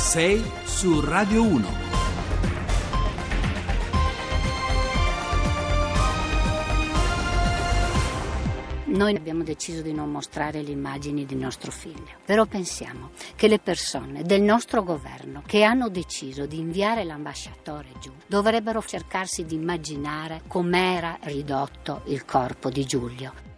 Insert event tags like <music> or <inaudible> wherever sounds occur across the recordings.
6 su Radio 1. Noi abbiamo deciso di non mostrare le immagini di nostro figlio, però pensiamo che le persone del nostro governo che hanno deciso di inviare l'ambasciatore giù dovrebbero cercarsi di immaginare com'era ridotto il corpo di Giulio.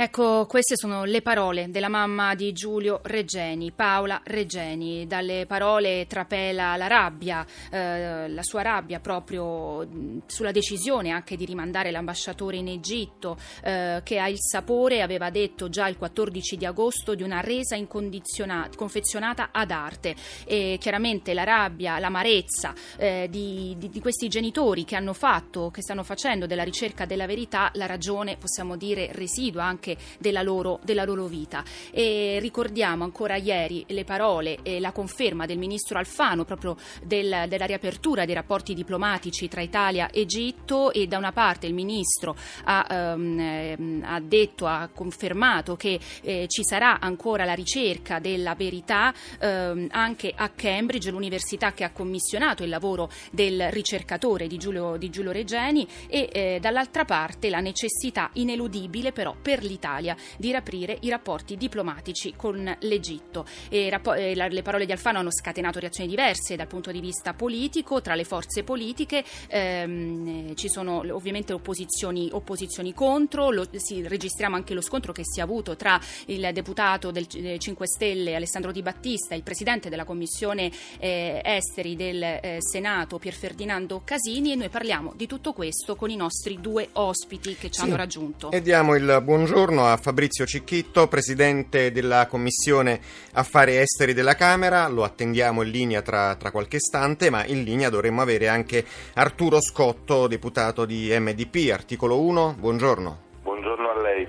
Ecco, queste sono le parole della mamma di Giulio Reggeni, Paola Reggeni. Dalle parole trapela la rabbia, eh, la sua rabbia proprio sulla decisione anche di rimandare l'ambasciatore in Egitto, eh, che ha il sapore, aveva detto già il 14 di agosto, di una resa confezionata ad arte. E chiaramente la rabbia, l'amarezza eh, di, di, di questi genitori che hanno fatto, che stanno facendo della ricerca della verità la ragione, possiamo dire, residua anche anche della loro, della loro vita. E ricordiamo ancora ieri le parole e la conferma del ministro Alfano proprio del, della riapertura dei rapporti diplomatici tra Italia e Egitto e da una parte il ministro ha, um, ha detto, ha confermato che eh, ci sarà ancora la ricerca della verità um, anche a Cambridge, l'università che ha commissionato il lavoro del ricercatore di Giulio, di Giulio Regeni e eh, dall'altra parte la necessità ineludibile però per l'Italia dell'Italia di riaprire i rapporti diplomatici con l'Egitto. Rappo- le parole di Alfano hanno scatenato reazioni diverse dal punto di vista politico tra le forze politiche, ehm, ci sono ovviamente opposizioni, opposizioni contro, lo, sì, registriamo anche lo scontro che si è avuto tra il deputato del 5 Stelle Alessandro Di Battista e il presidente della commissione eh, esteri del eh, Senato Pier Ferdinando Casini e noi parliamo di tutto questo con i nostri due ospiti che ci sì. hanno raggiunto. E diamo il buongiorno buongiorno a Fabrizio Cicchitto, presidente della Commissione Affari Esteri della Camera. Lo attendiamo in linea tra, tra qualche istante, ma in linea dovremmo avere anche Arturo Scotto, deputato di MDP, articolo 1. Buongiorno. Buongiorno a lei.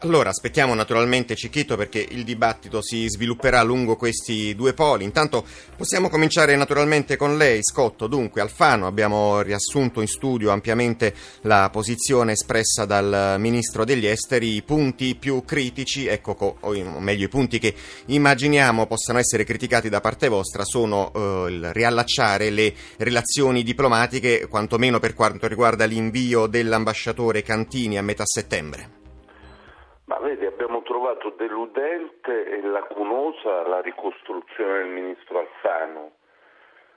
Allora, aspettiamo naturalmente Cicchito perché il dibattito si svilupperà lungo questi due poli. Intanto possiamo cominciare naturalmente con lei, Scotto. Dunque, Alfano, abbiamo riassunto in studio ampiamente la posizione espressa dal Ministro degli Esteri, i punti più critici, ecco, o meglio i punti che immaginiamo possano essere criticati da parte vostra sono eh, il riallacciare le relazioni diplomatiche, quantomeno per quanto riguarda l'invio dell'ambasciatore Cantini a metà settembre. Ma vedi, abbiamo trovato deludente e lacunosa la ricostruzione del ministro Alfano.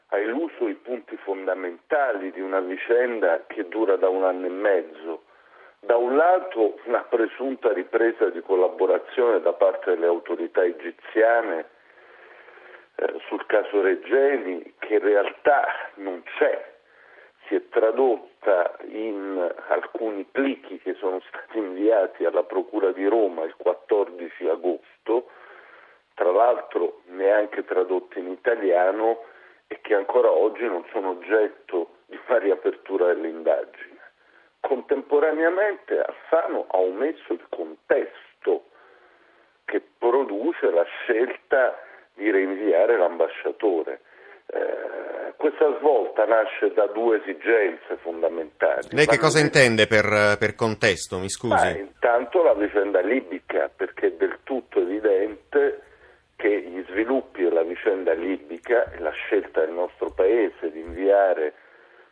Ha eluso i punti fondamentali di una vicenda che dura da un anno e mezzo. Da un lato una presunta ripresa di collaborazione da parte delle autorità egiziane eh, sul caso Regeni, che in realtà non c'è, si è tradotta in alcuni plichi che sono stati inviati alla Procura di Roma il 14 agosto, tra l'altro neanche tradotti in italiano e che ancora oggi non sono oggetto di una riapertura dell'indagine. Contemporaneamente Alfano ha omesso il contesto che produce la scelta di rinviare l'ambasciatore. Eh, questa svolta nasce da due esigenze fondamentali. Lei che cosa intende per, per, contesto, mi scusi? Ma intanto la vicenda libica, perché è del tutto evidente che gli sviluppi della vicenda libica e la scelta del nostro Paese di inviare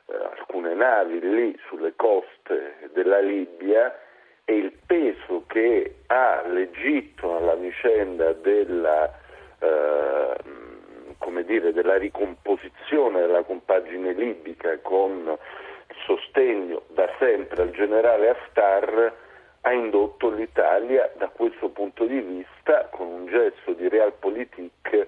eh, alcune navi lì sulle coste della Libia e il peso che ha l'Egitto nella vicenda della eh, come dire, della ricomposizione della compagine libica con sostegno da sempre al generale Haftar ha indotto l'Italia da questo punto di vista con un gesto di realpolitik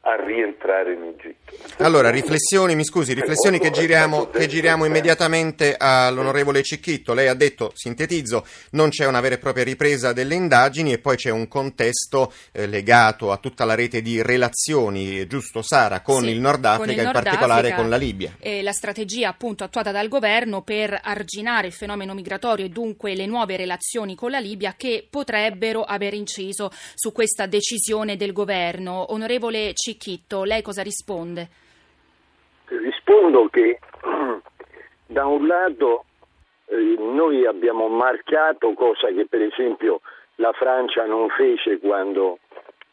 a rientrare in Egitto. Allora, riflessioni, mi scusi, riflessioni che giriamo, che giriamo immediatamente all'onorevole Cicchitto. Lei ha detto, sintetizzo, non c'è una vera e propria ripresa delle indagini e poi c'è un contesto eh, legato a tutta la rete di relazioni, giusto Sara, con sì, il Nord Africa, in particolare con la Libia. E la strategia appunto attuata dal governo per arginare il fenomeno migratorio e dunque le nuove relazioni con la Libia che potrebbero aver inciso su questa decisione del governo. Onorevole Cicchitto, lei cosa risponde? Rispondo che <clears throat> da un lato eh, noi abbiamo marcato cosa che per esempio la Francia non fece quando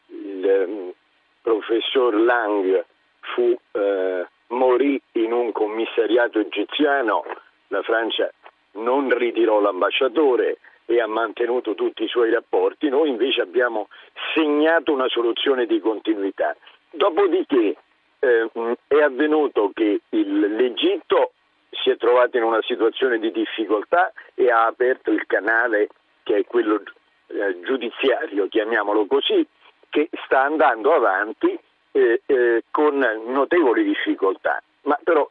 il eh, professor Lang fu, eh, morì in un commissariato egiziano, la Francia non ritirò l'ambasciatore e ha mantenuto tutti i suoi rapporti, noi invece abbiamo segnato una soluzione di continuità. Dopodiché eh, è avvenuto che il, l'Egitto si è trovato in una situazione di difficoltà e ha aperto il canale che è quello eh, giudiziario, chiamiamolo così, che sta andando avanti eh, eh, con notevoli difficoltà, ma però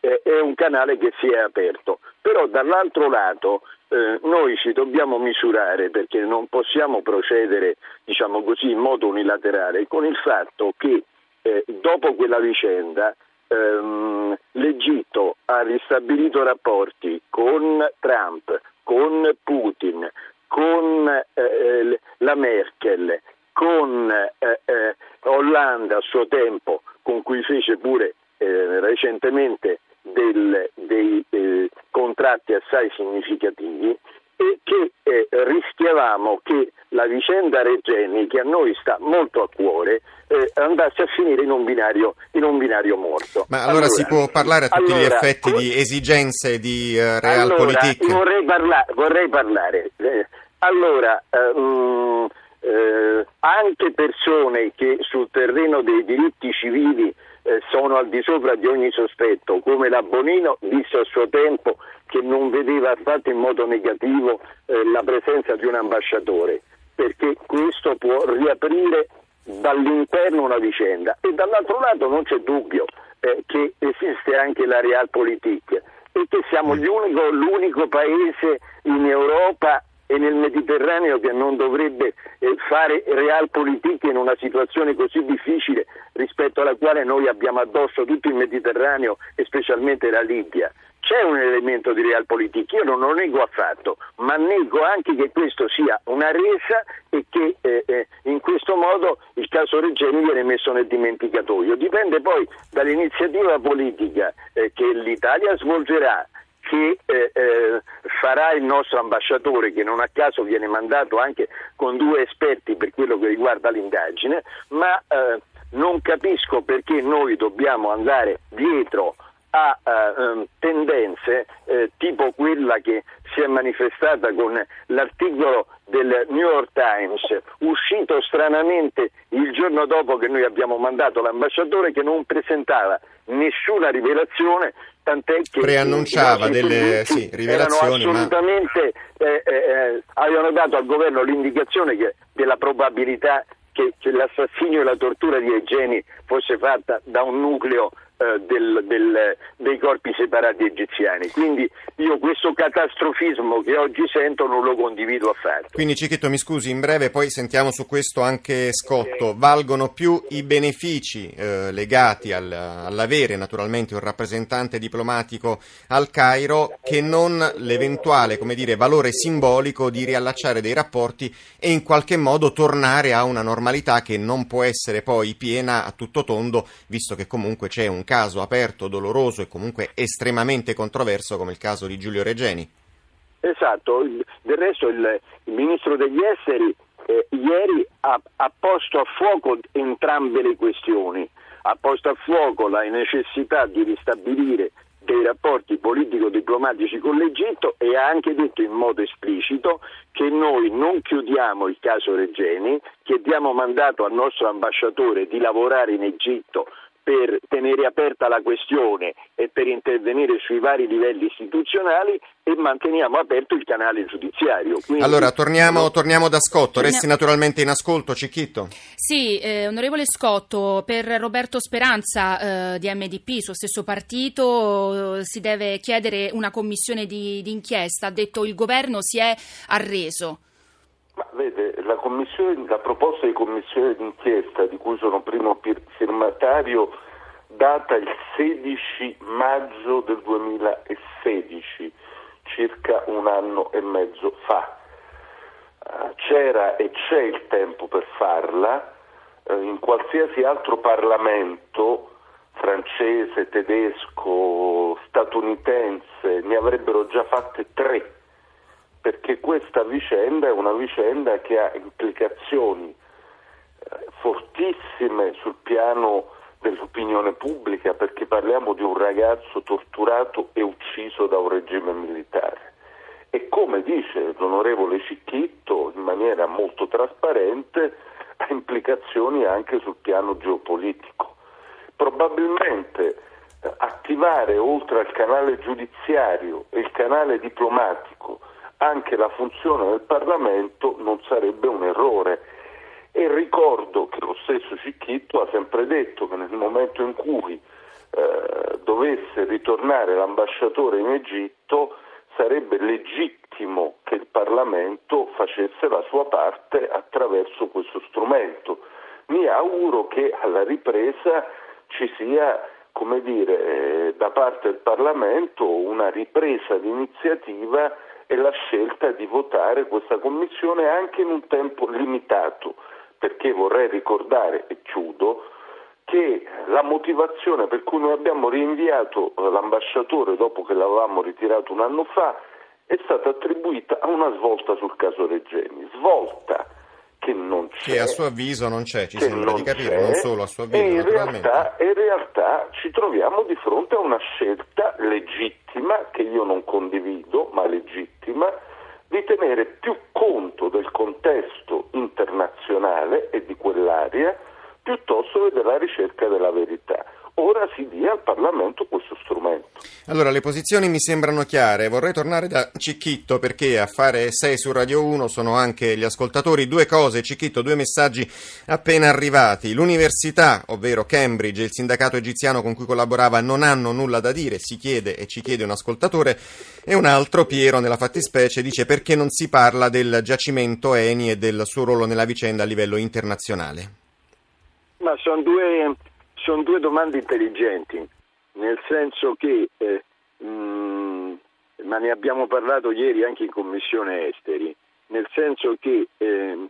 è un canale che si è aperto. Però dall'altro lato eh, noi ci dobbiamo misurare perché non possiamo procedere diciamo così, in modo unilaterale con il fatto che eh, dopo quella vicenda ehm, l'Egitto ha ristabilito rapporti con Trump, con Putin, con eh, la Merkel, con eh, eh, Hollande a suo tempo, con cui fece pure eh, recentemente del, dei eh, contratti assai significativi e che eh, rischiavamo che la vicenda Regeni, che a noi sta molto a cuore, eh, andasse a finire in un binario, in un binario morto. Ma allora, allora, si può parlare a tutti allora, gli effetti di esigenze di uh, realpolitik? Allora, vorrei, parla- vorrei parlare. Eh, allora, um, eh, anche persone che sul terreno dei diritti civili eh, sono al di sopra di ogni sospetto, come la Bonino disse a suo tempo che non vedeva affatto in modo negativo eh, la presenza di un ambasciatore, perché questo può riaprire dall'interno una vicenda. E dall'altro lato non c'è dubbio eh, che esiste anche la realpolitik e che siamo l'unico, l'unico paese in Europa e nel Mediterraneo che non dovrebbe eh, fare realpolitik in una situazione così difficile rispetto alla quale noi abbiamo addosso tutto il Mediterraneo e specialmente la Libia. C'è un elemento di realpolitik, io non lo nego affatto, ma nego anche che questo sia una resa e che eh, eh, in questo modo il caso Regeni viene messo nel dimenticatoio. Dipende poi dall'iniziativa politica eh, che l'Italia svolgerà che eh, eh, farà il nostro ambasciatore, che non a caso viene mandato anche con due esperti per quello che riguarda l'indagine, ma eh, non capisco perché noi dobbiamo andare dietro a uh, tendenze eh, tipo quella che si è manifestata con l'articolo del New York Times, uscito stranamente il giorno dopo che noi abbiamo mandato l'ambasciatore che non presentava nessuna rivelazione, tant'è che preannunciava delle sì, rivelazioni, assolutamente ma... eh, eh, eh, avevano dato al governo l'indicazione che, della probabilità che, che l'assassinio e la tortura di Egeni fosse fatta da un nucleo eh, del, del, dei corpi separati egiziani. Quindi io questo catastrofismo che oggi sento non lo condivido affatto. Quindi Cichetto mi scusi, in breve poi sentiamo su questo anche Scotto. Valgono più i benefici eh, legati al, all'avere naturalmente un rappresentante diplomatico al Cairo che non l'eventuale dire, valore simbolico di riallacciare dei rapporti e in qualche modo tornare a una normalità che non può essere poi piena a tutto tondo, visto che comunque c'è un caso aperto, doloroso e comunque estremamente controverso come il caso di Giulio Regeni. Esatto, del resto il, il Ministro degli Esteri eh, ieri ha, ha posto a fuoco entrambe le questioni, ha posto a fuoco la necessità di ristabilire dei rapporti politico-diplomatici con l'Egitto e ha anche detto in modo esplicito che noi non chiudiamo il caso Regeni, che diamo mandato al nostro ambasciatore di lavorare in Egitto per tenere aperta la questione e per intervenire sui vari livelli istituzionali e manteniamo aperto il canale giudiziario. Quindi, allora, torniamo, no... torniamo, da Scotto, resti naturalmente in ascolto, Cicchitto. Sì, eh, onorevole Scotto, per Roberto Speranza eh, di MDP, suo stesso partito, eh, si deve chiedere una commissione di, di inchiesta, ha detto il governo si è arreso. Ma vede, la, la, proposta di commissione d'inchiesta di cui sono primo firmatario data il 16 maggio del 2016, circa un anno e mezzo fa. Uh, c'era e c'è il tempo per farla, uh, in qualsiasi altro Parlamento francese, tedesco, statunitense ne avrebbero già fatte tre perché questa vicenda è una vicenda che ha implicazioni eh, fortissime sul piano dell'opinione pubblica perché parliamo di un ragazzo torturato e ucciso da un regime militare. E come dice l'onorevole Cicchitto in maniera molto trasparente, ha implicazioni anche sul piano geopolitico. Probabilmente eh, attivare oltre al canale giudiziario e il canale diplomatico anche la funzione del Parlamento non sarebbe un errore. E ricordo che lo stesso Cicchitto ha sempre detto che nel momento in cui eh, dovesse ritornare l'ambasciatore in Egitto sarebbe legittimo che il Parlamento facesse la sua parte attraverso questo strumento. Mi auguro che alla ripresa ci sia, come dire, eh, da parte del Parlamento una ripresa di iniziativa e la scelta di votare questa commissione anche in un tempo limitato, perché vorrei ricordare, e chiudo, che la motivazione per cui noi abbiamo rinviato l'ambasciatore dopo che l'avevamo ritirato un anno fa è stata attribuita a una svolta sul caso Regeni, svolta che non c'è. Che a suo avviso non c'è, ci sembra di capire, c'è, non solo a suo avviso. E in, realtà, in realtà ci troviamo di fronte a una scelta legittima, che io non condivido, ma legittima, di tenere più conto del contesto internazionale e di quell'area piuttosto che della ricerca della verità ora si dia al Parlamento questo strumento. Allora, le posizioni mi sembrano chiare. Vorrei tornare da Cicchitto perché a fare 6 su Radio 1 sono anche gli ascoltatori. Due cose, Cicchitto, due messaggi appena arrivati. L'università, ovvero Cambridge e il sindacato egiziano con cui collaborava non hanno nulla da dire, si chiede e ci chiede un ascoltatore. E un altro, Piero, nella fattispecie, dice perché non si parla del giacimento Eni e del suo ruolo nella vicenda a livello internazionale. Ma sono due sono due domande intelligenti, nel senso che, eh, mh, mm, ma ne abbiamo parlato ieri anche in Commissione Esteri, nel senso che eh,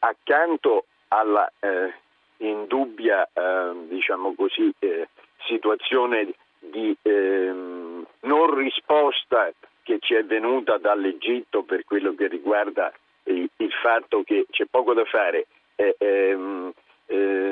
accanto alla eh, indubbia eh, diciamo così, eh, situazione di ehm, non risposta che ci è venuta dall'Egitto per quello che riguarda il, il fatto che c'è poco da fare, ehm, eh, o un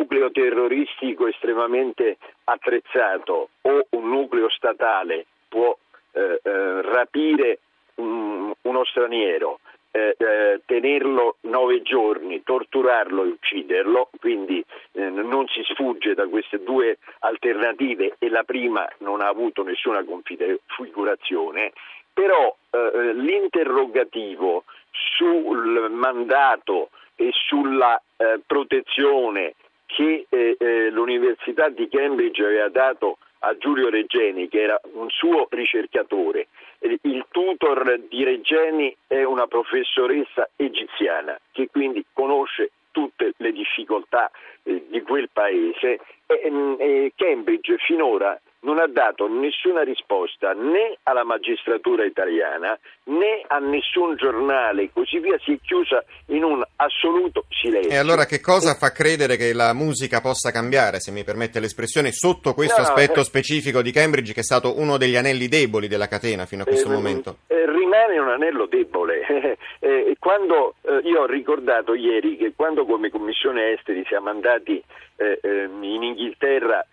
nucleo terroristico estremamente attrezzato o un nucleo statale può eh, eh, rapire un, uno straniero, eh, eh tenerlo nove giorni, torturarlo e ucciderlo, quindi eh, non si sfugge da queste due alternative e la prima non ha avuto nessuna configurazione, però eh, l'interrogativo sul mandato e sulla protezione che eh, eh, l'Università di Cambridge aveva dato a Giulio Reggeni, che era un suo ricercatore. Il tutor di Reggeni è una professoressa egiziana che quindi conosce tutte le difficoltà eh, di quel paese e, mm, e Cambridge finora non ha dato nessuna risposta né alla magistratura italiana né a nessun giornale e così via, si è chiusa in un assoluto silenzio. E allora che cosa fa credere che la musica possa cambiare, se mi permette l'espressione, sotto questo no, aspetto eh, specifico di Cambridge che è stato uno degli anelli deboli della catena fino a questo eh, momento? Eh, rimane un anello debole. <laughs> Eh, quando, eh, io ho ricordato ieri che quando come Commissione Esteri siamo andati eh, in Inghilterra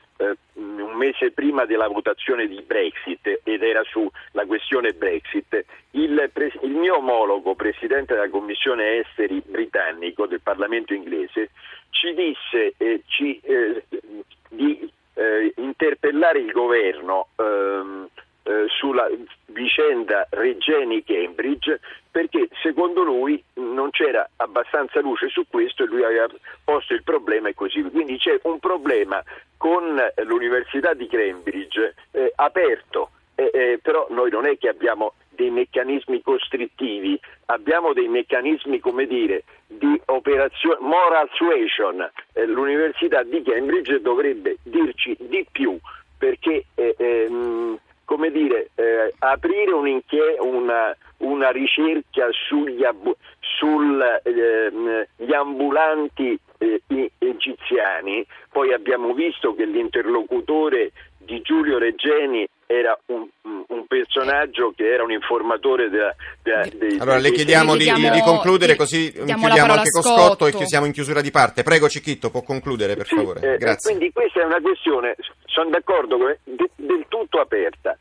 mese prima della votazione di Brexit ed era sulla questione Brexit, il, il, mio omologo, presidente della Commissione Esteri britannico del Parlamento inglese, ci disse eh, ci, eh, di eh, interpellare il governo ehm, eh, sulla vicenda Regeni-Cambridge perché secondo lui non c'era abbastanza luce su questo e lui aveva posto il problema e così via. Quindi c'è un problema con l'Università di Cambridge eh, aperto, eh, eh, però noi non è che abbiamo dei meccanismi costrittivi, abbiamo dei meccanismi, come dire, di operazione, moral suasion. Eh, L'Università di Cambridge dovrebbe dirci di più perché eh, ehm, come dire, eh, aprire una, una, ricerca sugli, sugli eh, ambulanti eh, egiziani, poi abbiamo visto che l'interlocutore di Giulio Reggeni era un, un personaggio che era un informatore della, della, dei, Allora le dei- chiediamo di, di concludere di- così chiudiamo anche con Scotto e Scotto. che siamo in chiusura di parte. Prego Cicchitto, può concludere per Sì, favore. eh, Grazie. Quindi questa è una questione, sono d'accordo, de- del tutto aperta.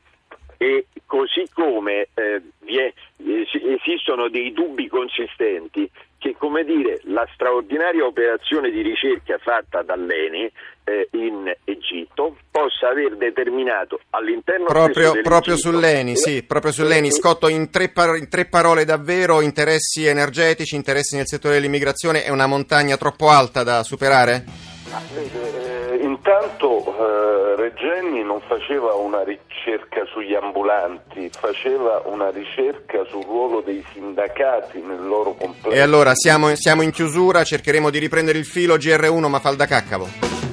E così come eh, vi è- es- esistono dei dubbi consistenti che, come dire, la straordinaria operazione di ricerca fatta dall'ENI eh, in Egitto possa aver determinato all'interno Proprio, proprio sull'Eni, sì, proprio sull'Eni. Eh, Scotto, in tre, par- in tre parole davvero, interessi energetici, interessi nel settore dell'immigrazione, è una montagna troppo alta da superare? Ah, vede, eh, intanto eh, Regeni non faceva una ricerca sugli ambulanti, faceva una ricerca sul ruolo dei sindacati nel loro complesso. E allora siamo, siamo in chiusura, cercheremo di riprendere il filo GR1 ma fal da caccavo.